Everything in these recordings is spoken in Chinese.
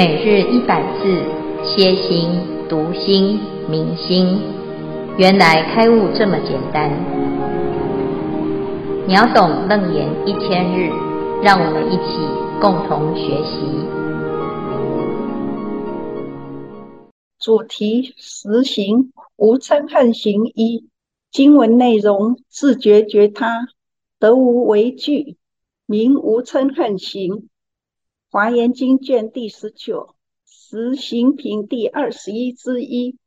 每日一百字，歇心、读心、明心，原来开悟这么简单。秒懂楞严一千日，让我们一起共同学习。主题：实行无嗔恨行一。经文内容：自觉觉他，得无为惧，名无嗔恨行。华严经卷第十九，十行品第二十一之一。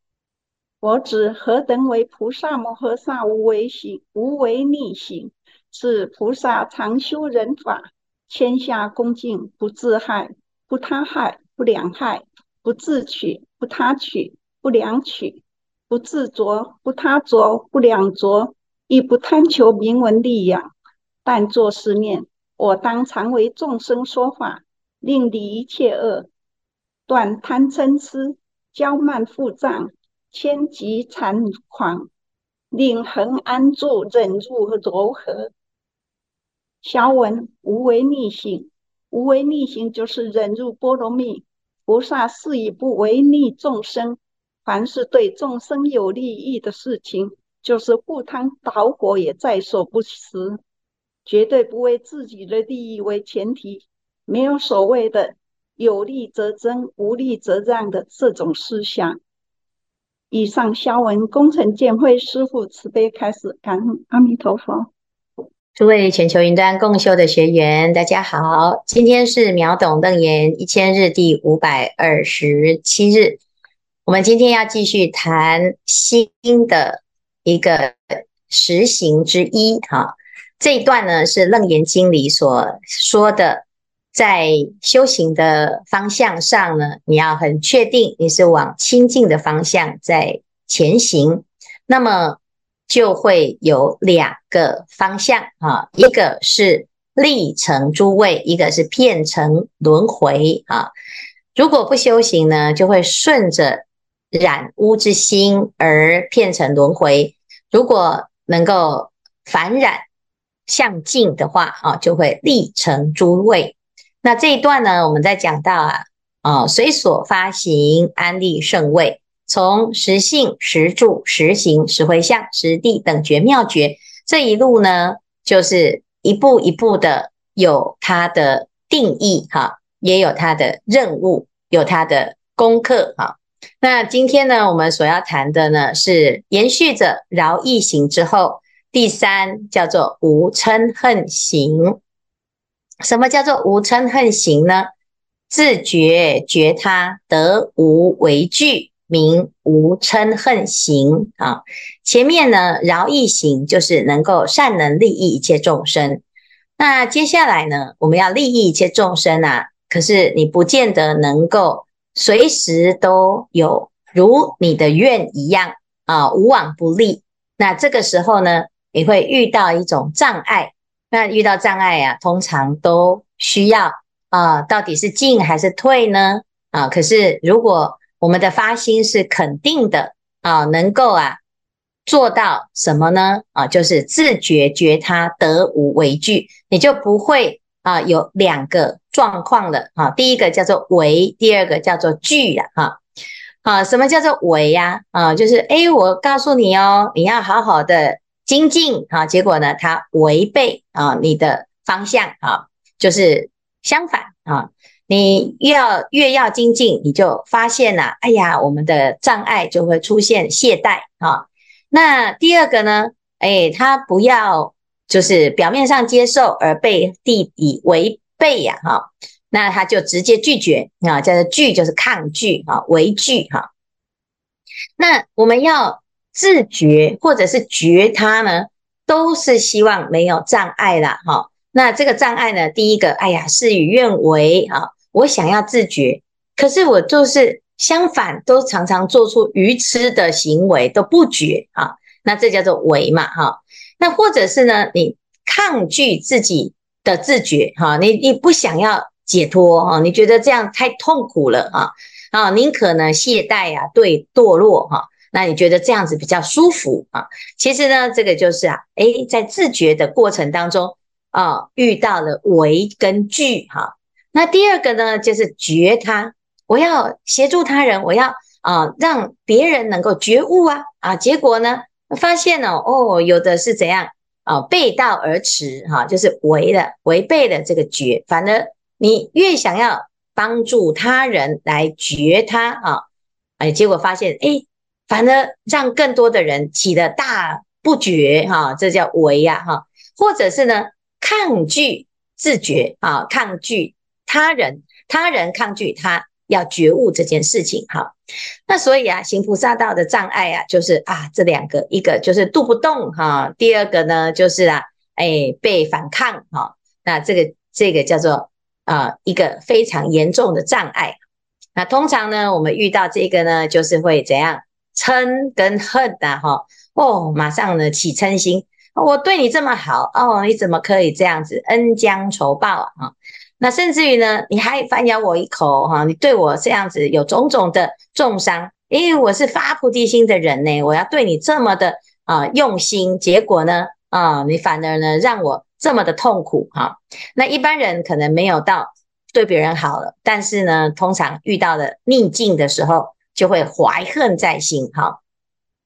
佛子何等为菩萨摩诃萨无为行？无为逆行，是菩萨常修忍法，天下恭敬，不自害，不他害，不两害，不自取，不他取，不两取，不自着，不他着，不两着，亦不贪求名闻利养，但作是念：我当常为众生说法。令离一切恶，断贪嗔痴，骄慢覆障，慳嫉谗誑，令恒安住，忍辱柔和。消文无为逆行，无为逆行就是忍辱波罗蜜。菩萨是以不违逆众生，凡是对众生有利益的事情，就是赴汤蹈火也在所不辞，绝对不为自己的利益为前提。没有所谓的有利则争，无利则让的这种思想。以上消文，功成见辉师父慈悲开始，感恩阿弥陀佛。诸位全球云端共修的学员，大家好，今天是秒懂楞严一千日第五百二十七日，我们今天要继续谈新的一个实行之一。哈，这一段呢是楞严经里所说的。在修行的方向上呢，你要很确定你是往清净的方向在前行，那么就会有两个方向啊，一个是立成诸位，一个是遍成轮回啊。如果不修行呢，就会顺着染污之心而变成轮回；如果能够反染向净的话啊，就会立成诸位。那这一段呢，我们在讲到啊，啊，随所发行安立胜位，从实性、实住、实行、实回向、实地等觉妙觉这一路呢，就是一步一步的有它的定义哈，也有它的任务，有它的功课哈。那今天呢，我们所要谈的呢，是延续着饶益行之后，第三叫做无嗔恨行。什么叫做无嗔恨行呢？自觉觉他得无为惧，名无嗔恨行啊。前面呢，饶益行就是能够善能利益一切众生。那接下来呢，我们要利益一切众生啊，可是你不见得能够随时都有如你的愿一样啊，无往不利。那这个时候呢，你会遇到一种障碍。那遇到障碍啊，通常都需要啊、到底是进还是退呢？啊，可是如果我们的发心是肯定的啊，能够啊做到什么呢？啊，就是自觉觉他得无为惧，你就不会啊有两个状况了啊。第一个叫做为，第二个叫做惧呀，哈啊，什么叫做为呀？啊，就是哎，我告诉你哦，你要好好的。精进啊，结果呢，它违背啊你的方向啊，就是相反啊。你越要越要精进，你就发现了，哎呀，我们的障碍就会出现懈怠啊。那第二个呢，哎，他不要就是表面上接受而被地以违背呀，哈，那他就直接拒绝啊，叫做拒就是抗拒啊，违拒哈。那我们要。自觉或者是觉他呢，都是希望没有障碍啦。哈。那这个障碍呢，第一个，哎呀，事与愿违啊，我想要自觉，可是我就是相反，都常常做出愚痴的行为，都不觉啊。那这叫做为嘛，哈。那或者是呢，你抗拒自己的自觉，哈，你你不想要解脱，哈，你觉得这样太痛苦了，啊，啊，宁可呢懈怠啊，对，堕落，哈。那你觉得这样子比较舒服啊？其实呢，这个就是啊，诶，在自觉的过程当中啊，遇到了为跟惧哈。那第二个呢，就是觉他我要协助他人，我要啊、让别人能够觉悟啊啊，结果呢发现呢哦，有的是怎样啊背道而驰哈、就是违了违背了这个觉，反而你越想要帮助他人来觉他啊，哎，结果发现哎，反而让更多的人起了大不觉哈、这叫为呀哈，或者是呢抗拒自觉啊，抗拒他人，他人抗拒他。要觉悟这件事情，哈，那所以啊，行菩萨道的障碍啊，就是啊，这两个，一个就是渡不动哈，第二个呢，就是啊，哎，被反抗哈，那这个这个叫做啊，一个非常严重的障碍。那通常呢，我们遇到这个呢，就是会怎样嗔跟恨呐，哈，哦，马上呢起嗔心，我对你这么好，哦，你怎么可以这样子，恩将仇报啊，那甚至于呢，你还反咬我一口哈，你对我这样子有种种的重伤，因为我是发菩提心的人呢，我要对你这么的啊用心，结果呢啊，你反而呢让我这么的痛苦哈。那一般人可能没有到对别人好了，但是呢，通常遇到了逆境的时候，就会怀恨在心哈。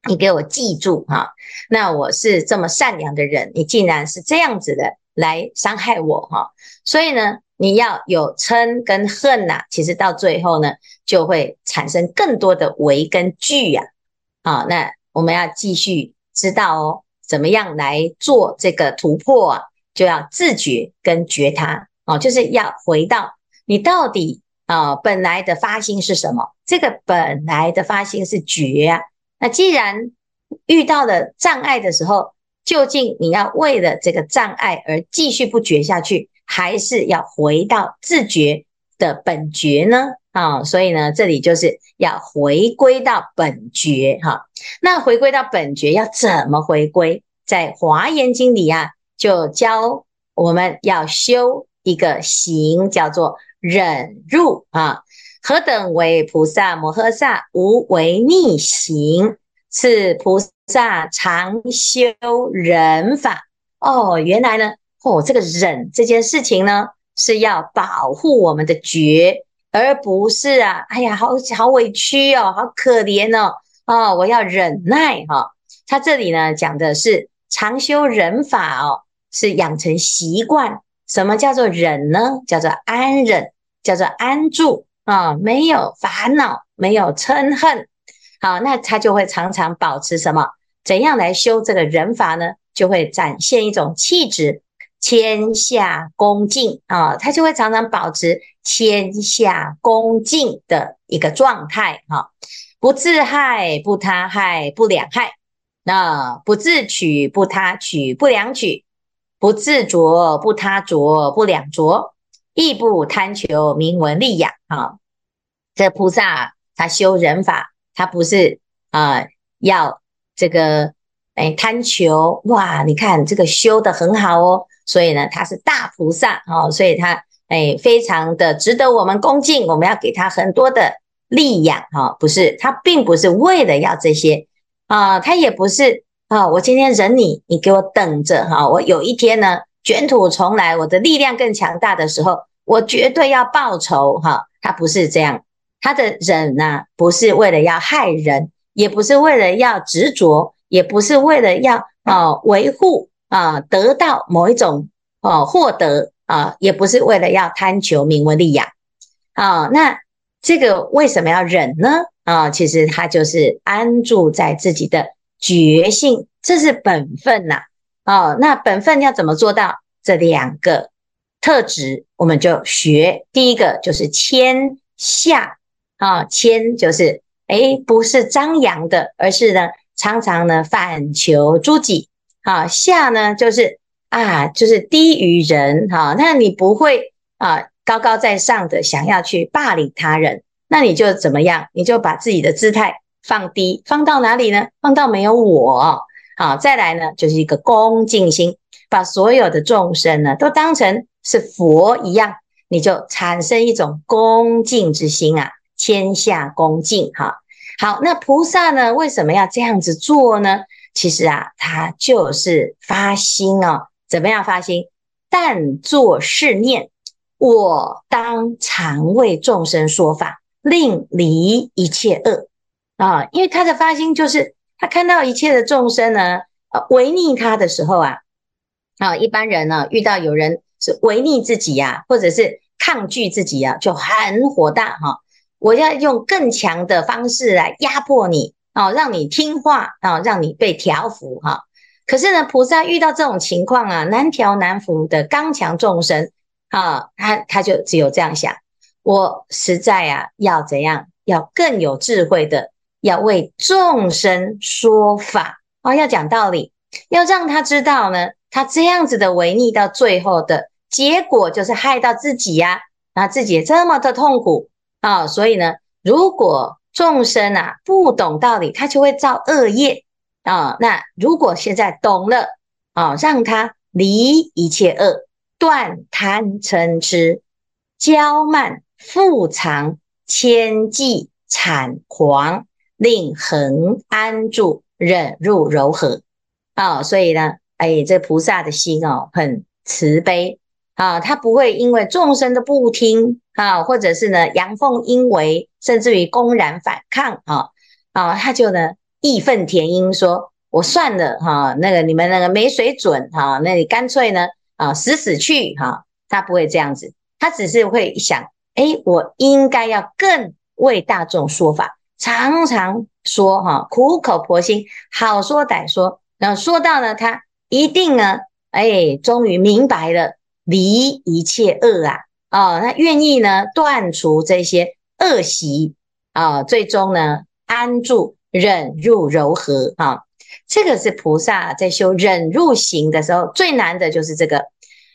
你给我记住哈，那我是这么善良的人，你竟然是这样子的来伤害我哈，所以呢。你要有嗔跟恨呐、其实到最后呢，就会产生更多的违跟惧呀。啊，那我们要继续知道哦，怎么样来做这个突破啊？就要自觉跟觉他哦，就是要回到你到底啊本来的发心是什么？这个本来的发心是觉啊。那既然遇到了障碍的时候，究竟你要为了这个障碍而继续不觉下去？还是要回到自觉的本觉呢？啊，所以呢，这里就是要回归到本觉哈。那回归到本觉要怎么回归？在《华严经》里啊，就教我们要修一个行，叫做忍辱啊。何等为菩萨摩诃萨？无违逆行，此菩萨常修忍法。哦，原来呢。哦，这个忍这件事情呢，是要保护我们的觉，而不是啊，哎呀，好好委屈哦，好可怜哦，哦，我要忍耐哈、哦。他这里呢讲的是常修忍法哦，是养成习惯。什么叫做忍呢？叫做安忍，叫做安住啊、没有烦恼，没有嗔恨。好，那他就会常常保持什么？怎样来修这个忍法呢？就会展现一种气质。谦下恭敬啊，他就会常常保持谦下恭敬的一个状态哈，不自害，不他害，不两害，那不自取，不他取，不两取，不自着，不他着，不两着，亦不贪求名闻利养啊。这菩萨他修忍法，他不是啊要这个哎贪求哇，你看这个修得很好哦。所以呢，他是大菩萨哦，所以他哎，非常的值得我们恭敬。我们要给他很多的利养哈，不是他并不是为了要这些啊，他也不是啊，我今天忍你，你给我等着哈，我有一天呢卷土重来，我的力量更强大的时候，我绝对要报仇哈。他不是这样，他的忍呢，不是为了要害人，也不是为了要执着，也不是为了要啊维护。啊，得到某一种哦，获得啊，也不是为了要贪求名闻利养啊。那这个为什么要忍呢？啊，其实他就是安住在自己的觉性，这是本分呐。哦，那本分要怎么做到？这两个特质，我们就学。第一个就是谦下啊，谦就是诶，不是张扬的，而是呢，常常呢反求诸己。啊，下呢就是啊，就是低于人哈、那你不会啊高高在上的想要去霸凌他人，那你就怎么样？你就把自己的姿态放低，放到哪里呢？放到没有我。好、再来呢就是一个恭敬心，把所有的众生呢都当成是佛一样，你就产生一种恭敬之心啊，谦下恭敬哈、好，那菩萨呢为什么要这样子做呢？其实啊，他就是发心哦，怎么样发心？但作是念，我当常为众生说法，令离一切恶啊，因为他的发心就是他看到一切的众生呢，呃，违逆他的时候啊，啊，一般人呢遇到有人是违逆自己呀、啊，或者是抗拒自己啊，就很火大哈、我要用更强的方式来压迫你啊，让你听话啊，让你被调服哈。可是呢，菩萨遇到这种情况啊，难调难服的刚强众生啊，他他就只有这样想。我实在啊，要怎样？要更有智慧的，要为众生说法啊，要讲道理，要让他知道呢，他这样子的违逆到最后的结果就是害到自己呀，啊，自己也这么的痛苦啊。所以呢，如果众生啊不懂道理，他就会造恶业啊。那如果现在懂了啊，让他离一切恶，断贪嗔痴，骄慢。覆藏慳嫉谄誑，令恒安住，忍辱柔和。啊、哦，所以呢，哎，这菩萨的心哦，很慈悲啊，他不会因为众生的不听啊，或者是呢阳奉阴违，甚至于公然反抗啊，啊，他就呢义愤填膺，说我算了哈、那个你们那个没水准哈、那你干脆呢啊死死去哈、他不会这样子，他只是会想。哎，我应该要更为大众说法，常常说哈，苦口婆心，好说歹说，然后说到呢，他一定呢，哎，终于明白了，离一切恶啊，哦，他愿意呢断除这些恶习啊，最终呢安住忍辱柔和啊，这个是菩萨在修忍辱行的时候最难的就是这个，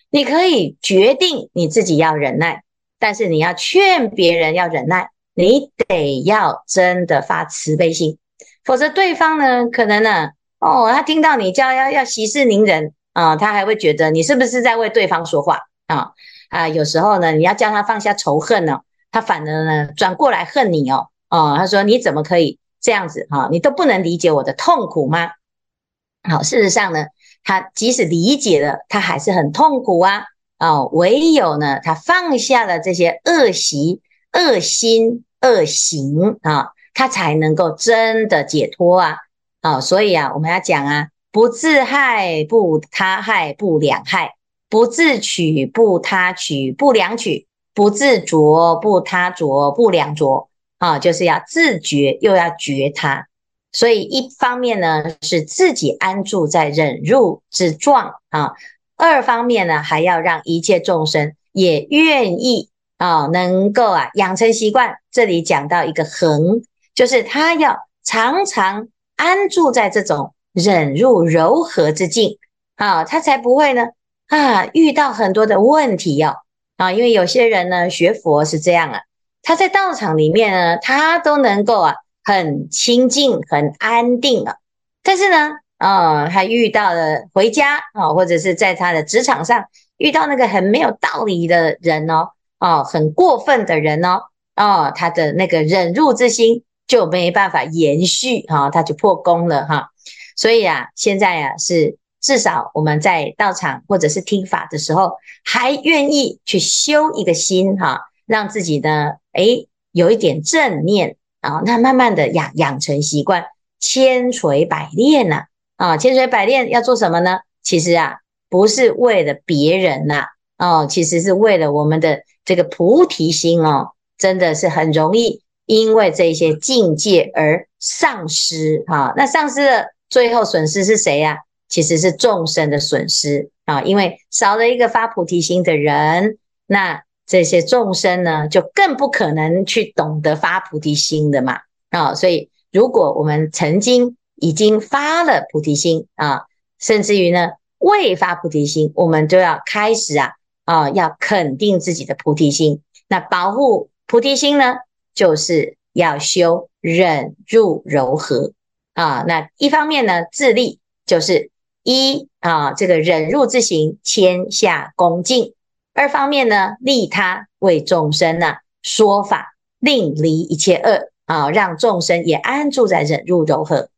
你可以决定你自己要忍耐。但是你要劝别人要忍耐，你得要真的发慈悲心，否则对方呢，可能呢，哦，他听到你叫要要息事宁人啊，他还会觉得你是不是在为对方说话啊？啊，有时候呢，你要叫他放下仇恨呢，他反而呢转过来恨你哦，哦，他说你怎么可以这样子啊？你都不能理解我的痛苦吗？好，事实上呢，他即使理解了，他还是很痛苦啊。哦，唯有呢，他放下了这些恶习、恶心、恶行啊，他才能够真的解脱啊！啊，所以啊，我们要讲啊，不自害，不他害，不两害；不自取，不他取，不两取；不自着，不他着，不两着。啊，就是要自觉，又要觉他。所以一方面呢，是自己安住在忍辱之状啊。二方面呢，还要让一切众生也愿意啊，能够啊养成习惯。这里讲到一个恒，就是他要常常安住在这种忍辱柔和之境啊，他才不会呢啊遇到很多的问题哟啊。因为有些人呢学佛是这样啊，他在道场里面呢，他都能够啊很清静、很安定啊，但是呢。啊、他，遇到了回家啊、或者是在他的职场上遇到那个很没有道理的人哦，哦，很过分的人哦，哦，他的那个忍辱之心就没办法延续哈、哦，他就破功了哈。所以啊，现在啊是至少我们在道场或者是听法的时候，还愿意去修一个心哈、让自己呢，诶有一点正念啊、那慢慢的养养成习惯，千锤百炼呐、啊。啊，千锤百炼要做什么呢？其实啊，不是为了别人呐，哦，其实是为了我们的这个菩提心哦，真的是很容易因为这些境界而丧失哈。那丧失了，最后损失是谁呀？其实是众生的损失啊，因为少了一个发菩提心的人，那这些众生呢，就更不可能去懂得发菩提心的嘛。啊，所以如果我们曾经已经发了菩提心啊，甚至于呢未发菩提心，我们就要开始啊啊，要肯定自己的菩提心。那保护菩提心呢，就是要修忍辱柔和啊。那一方面呢，自利就是一啊，这个忍辱之行，谦下恭敬；二方面呢，利他为众生呢、说法，令离一切恶啊，让众生也安住在忍辱柔和。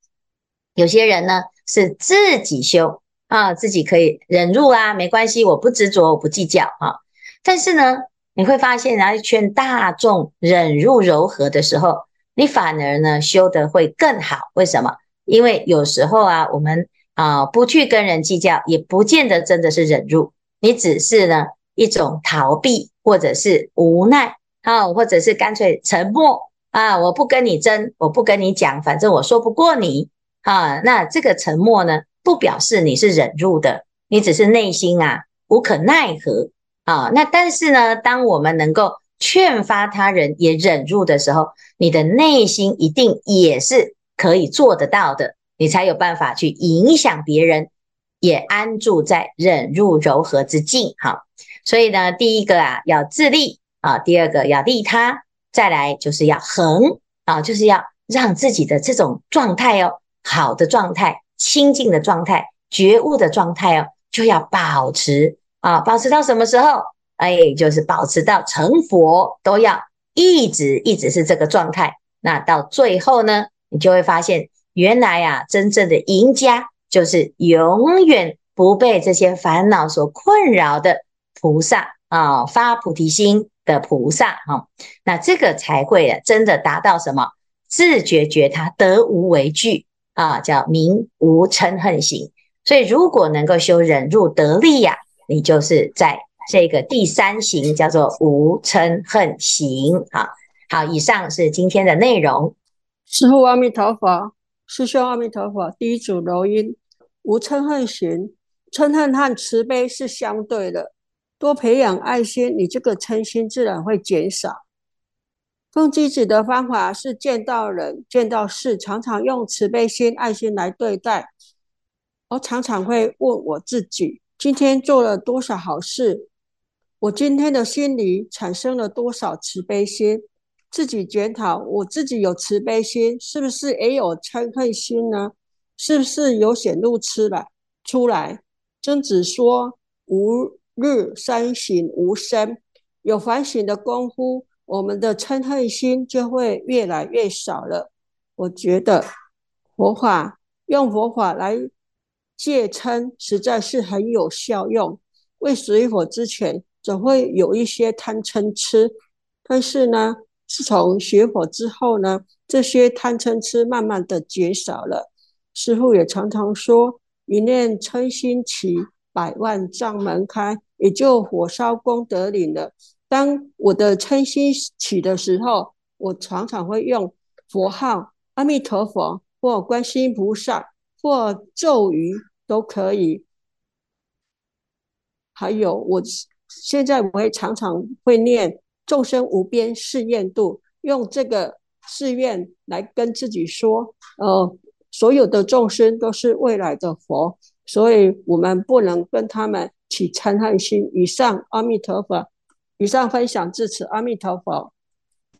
有些人呢是自己修啊，自己可以忍辱啊，没关系，我不执着，我不计较啊。但是呢，你会发现，然后劝大众忍辱柔和的时候，你反而呢修得会更好。为什么？因为有时候啊，我们啊不去跟人计较，也不见得真的是忍辱，你只是呢一种逃避，或者是无奈啊，或者是干脆沉默啊，我不跟你争，我不跟你讲，反正我说不过你啊。那这个沉默呢，不表示你是忍辱的，你只是内心啊无可奈何啊。那但是呢，当我们能够劝发他人也忍辱的时候，你的内心一定也是。可以做得到的，你才有办法去影响别人，也安住在忍辱柔和之境。哈，所以呢，第一个啊，要自立啊；第二个要利他，再来就是要恒啊，就是要让自己的这种状态哦，好的状态、清净的状态、觉悟的状态哦，就要保持啊，保持到什么时候？哎，就是保持到成佛，都要一直一直是这个状态。那到最后呢？你就会发现，原来啊，真正的赢家就是永远不被这些烦恼所困扰的菩萨啊，发菩提心的菩萨哈。那这个才会啊，真的达到什么？自觉觉他得无为惧啊，叫名无嗔恨行。所以，如果能够修忍辱得利呀，你就是在这个第三行，叫做无嗔恨行啊。好，以上是今天的内容。师父阿弥陀佛，师兄阿弥陀佛。第一组柔音，无嗔恨行，嗔恨和慈悲是相对的。多培养爱心，你这个嗔心自然会减少。奉机子的方法是见到人、见到事，常常用慈悲心、爱心来对待。我常常会问我自己：今天做了多少好事？我今天的心里产生了多少慈悲心？自己检讨，我自己有慈悲心，是不是也有嗔恨心呢？是不是有显露出来？出来，曾子说：“吾日三省吾身。”有反省的功夫，我们的嗔恨心就会越来越少了。我觉得佛法用佛法来戒嗔，实在是很有效用。未学佛之前，总会有一些贪嗔痴，但是呢，自从学佛之后呢，这些贪嗔痴慢慢的减少了。师父也常常说：“一念嗔心起，百万障门开，也就火烧功德林了。”当我的嗔心起的时候，我常常会用佛号阿弥陀佛，或观世音菩萨，或咒语都可以。还有，我现在我会常常会念。众生无边誓愿度，用这个誓愿来跟自己说：呃，所有的众生都是未来的佛，所以我们不能跟他们起嗔恨心。以上，阿弥陀佛。以上分享至此，阿弥陀佛。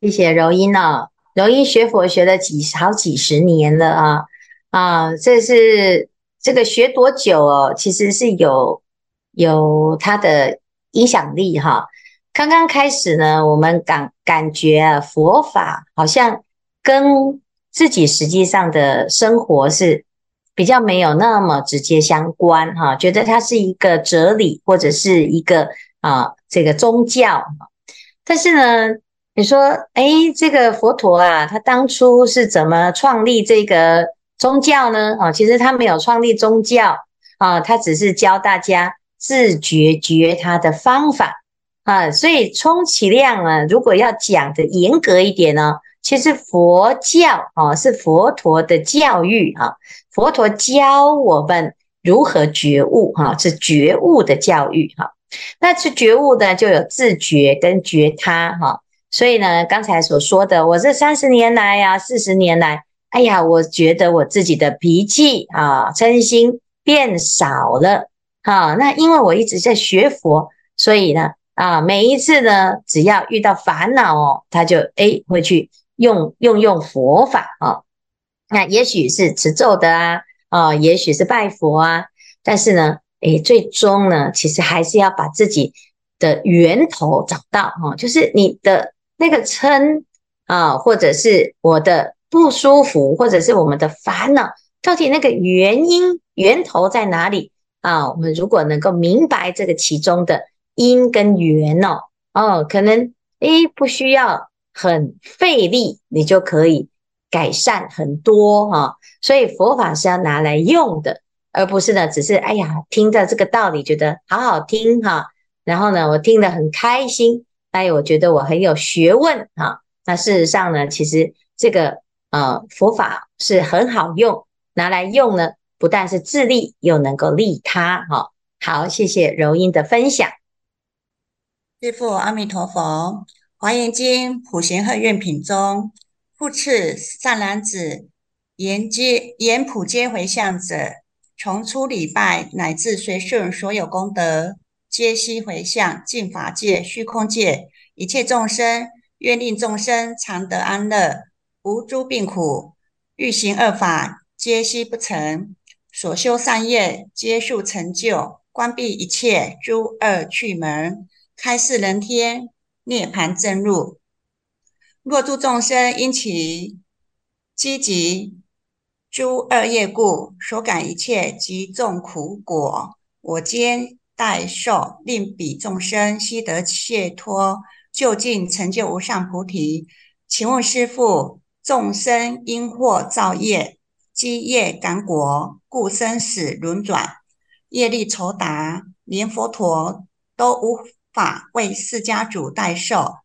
谢谢柔音哦，柔音学佛学了几好几十年了啊啊，这是这个学多久哦？其实是有有它的影响力哈、刚刚开始呢，我们感感觉啊，佛法好像跟自己实际上的生活是比较没有那么直接相关哈，觉得它是一个哲理或者是一个啊这个宗教。但是呢，你说哎，这个佛陀啊，他当初是怎么创立这个宗教呢？啊，其实他没有创立宗教啊，他只是教大家自觉觉他的方法。啊，所以充其量啊，如果要讲的严格一点呢，其实佛教啊是佛陀的教育啊，佛陀教我们如何觉悟哈，是觉悟的教育哈。那是觉悟呢，就有自觉跟觉他哈。所以呢，刚才所说的，我这三十年来呀，四十年来，哎呀，我觉得我自己的脾气啊，嗔心变少了哈。那因为我一直在学佛，所以呢。啊，每一次呢，只要遇到烦恼哦，他就诶会去用用用佛法啊。那也许是持咒的啊，啊，也许是拜佛啊。但是呢，诶，最终呢，其实还是要把自己的源头找到哈，就是你的那个嗔啊，或者是我的不舒服，或者是我们的烦恼，到底那个原因源头在哪里啊？我们如果能够明白这个其中的。因跟缘哦，哦，可能诶不需要很费力，你就可以改善很多哈、哦。所以佛法是要拿来用的，而不是呢，只是哎呀听着这个道理觉得好好听哈、然后呢我听得很开心，哎，我觉得我很有学问哈、那事实上呢，其实这个呃佛法是很好用，拿来用呢，不但是自利，又能够利他哈。好，谢谢柔音的分享。师父阿弥陀佛，《华严经·普贤行愿品》中，复次善男子，言皆言普皆回向者，从初礼拜乃至随顺所有功德，皆悉回向净法界、虚空界一切众生，愿令众生常得安乐，无诸病苦，欲行恶法，皆悉不成，所修善业，皆速成就。关闭一切诸恶趣门，开示人天涅槃正路。若诸众生因其积极诸恶业故，所感一切极重苦果，我今代受，令彼众生悉得解脱，究竟成就无上菩提。请问师父，众生因祸造业，积业感果，故生死轮转。业力酬答，连佛陀都无法为释迦主代受，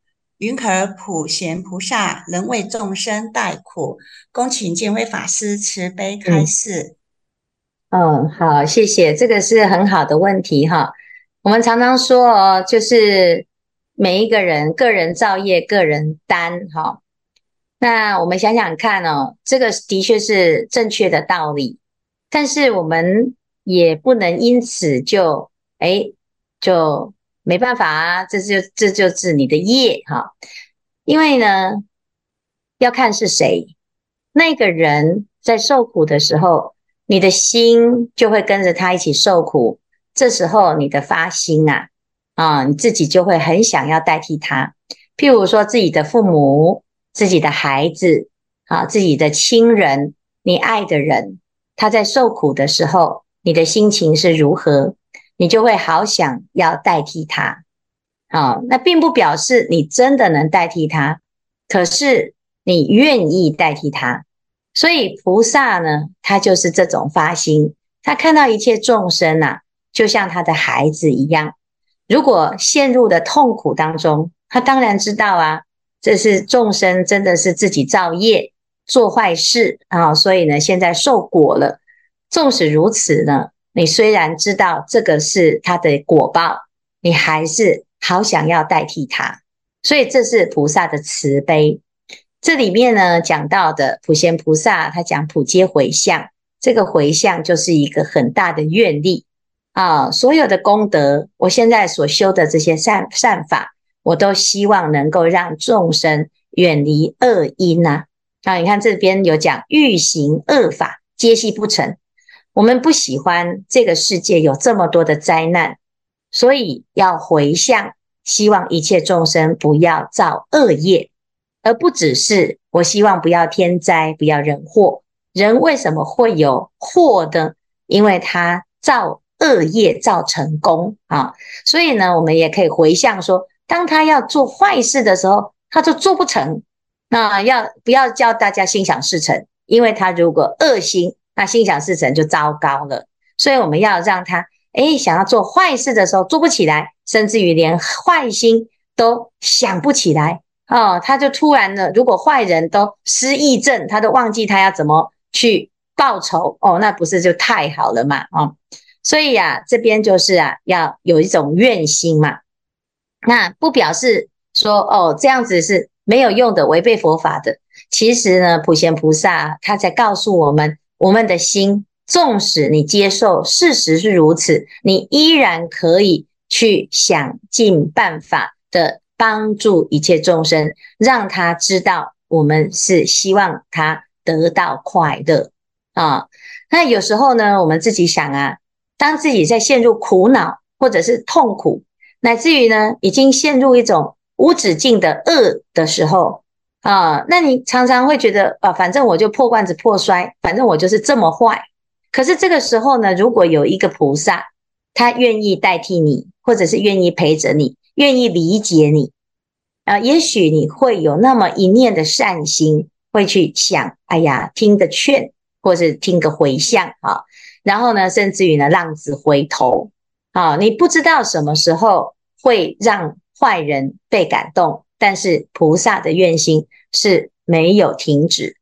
云可普贤菩萨能为众生代苦？恭请见辉法师慈悲开示。嗯，好，谢谢，这个是很好的问题哈。我们常常说哦，就是每一个人个人造业，个人担哈。那我们想想看哦，这个的确是正确的道理，但是我们。也不能因此就哎就没办法啊，这就这就是你的业哈，因为呢要看是谁，那个人在受苦的时候，你的心就会跟着他一起受苦，这时候你的发心啊啊，你自己就会很想要代替他，譬如说自己的父母、自己的孩子啊、自己的亲人、你爱的人，他在受苦的时候。你的心情是如何，你就会好想要代替他。好，那并不表示你真的能代替他，可是你愿意代替他。所以菩萨呢，他就是这种发心，他看到一切众生啊，就像他的孩子一样。如果陷入的痛苦当中，他当然知道啊，这是众生真的是自己造业做坏事啊，所以呢，现在受果了。纵使如此呢，你虽然知道这个是他的果报，你还是好想要代替他，所以这是菩萨的慈悲。这里面呢讲到的普贤菩萨，他讲普皆回向，这个回向就是一个很大的愿力啊。所有的功德，我现在所修的这些善善法，我都希望能够让众生远离恶因呐。啊，你看这边有讲欲行恶法，皆系不成。我们不喜欢这个世界有这么多的灾难，所以要回向，希望一切众生不要造恶业，而不只是我希望不要天灾，不要人祸。人为什么会有祸呢？因为他造恶业造成功啊，所以呢，我们也可以回向说，当他要做坏事的时候，他就做不成。那要不要叫大家心想事成？因为他如果恶心。那心想事成就糟糕了，所以我们要让他诶想要做坏事的时候做不起来，甚至于连坏心都想不起来哦，他就突然呢，如果坏人都失忆症，他都忘记他要怎么去报仇哦，那不是就太好了嘛、哦？所以呀、啊，这边就是啊，要有一种愿心嘛，那不表示说哦这样子是没有用的，违背佛法的。其实呢，普贤菩萨他在告诉我们。我们的心，纵使你接受事实是如此，你依然可以去想尽办法的帮助一切众生，让他知道我们是希望他得到快乐啊。那有时候呢，我们自己想啊，当自己在陷入苦恼或者是痛苦，乃至于呢，已经陷入一种无止境的恶的时候。啊，那你常常会觉得啊，反正我就破罐子破摔，反正我就是这么坏。可是这个时候呢，如果有一个菩萨，他愿意代替你，或者是愿意陪着你，愿意理解你啊，也许你会有那么一念的善心，会去想，哎呀，听个劝，或是听个回向啊，然后呢，甚至于呢，浪子回头啊，你不知道什么时候会让坏人被感动，但是菩萨的愿心是没有停止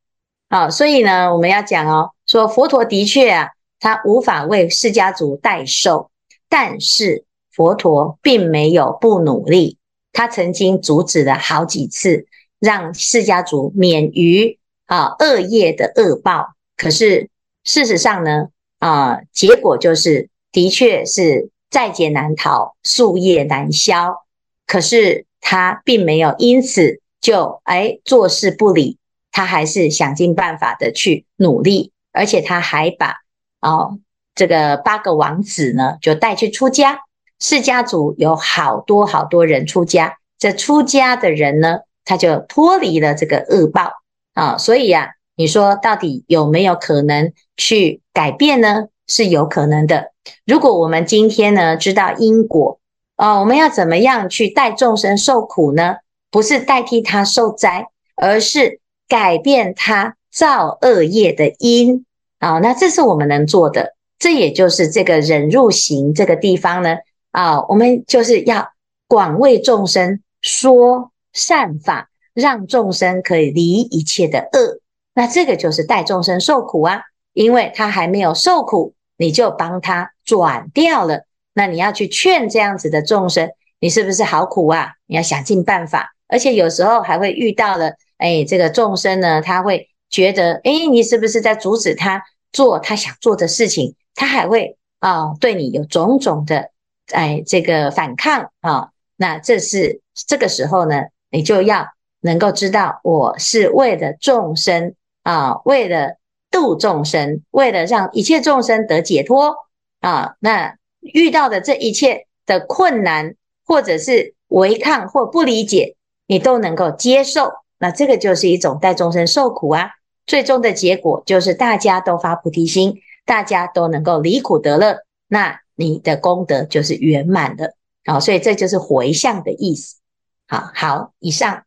啊，所以呢，我们要讲哦，说佛陀的确啊，他无法为释迦族代受，但是佛陀并没有不努力，他曾经阻止了好几次，让释迦族免于啊恶业的恶报。可是事实上呢，啊，结果就是的确是在劫难逃，宿业难消。可是他并没有因此就哎坐视不理，他还是想尽办法的去努力，而且他还把哦这个八个王子呢就带去出家。释迦族有好多好多人出家，这出家的人呢，他就脱离了这个恶报啊，所以呀、啊，你说到底有没有可能去改变呢？是有可能的。如果我们今天呢知道因果。啊，我们要怎么样去代众生受苦呢？不是代替他受灾，而是改变他造恶业的因啊。那这是我们能做的，这也就是这个忍辱行这个地方呢。啊，我们就是要广为众生说善法，让众生可以离一切的恶。那这个就是代众生受苦啊，因为他还没有受苦，你就帮他转掉了。那你要去劝这样子的众生，你是不是好苦啊？你要想尽办法，而且有时候还会遇到了，哎，这个众生呢，他会觉得，哎，你是不是在阻止他做他想做的事情？他还会啊、对你有种种的，哎，这个反抗啊、那这是这个时候呢，你就要能够知道，我是为了众生啊、为了度众生，为了让一切众生得解脱啊、那。遇到的这一切的困难，或者是违抗或不理解，你都能够接受，那这个就是一种带众生受苦啊。最终的结果就是大家都发菩提心，大家都能够离苦得乐，那你的功德就是圆满的。好，所以这就是回向的意思。好好，以上。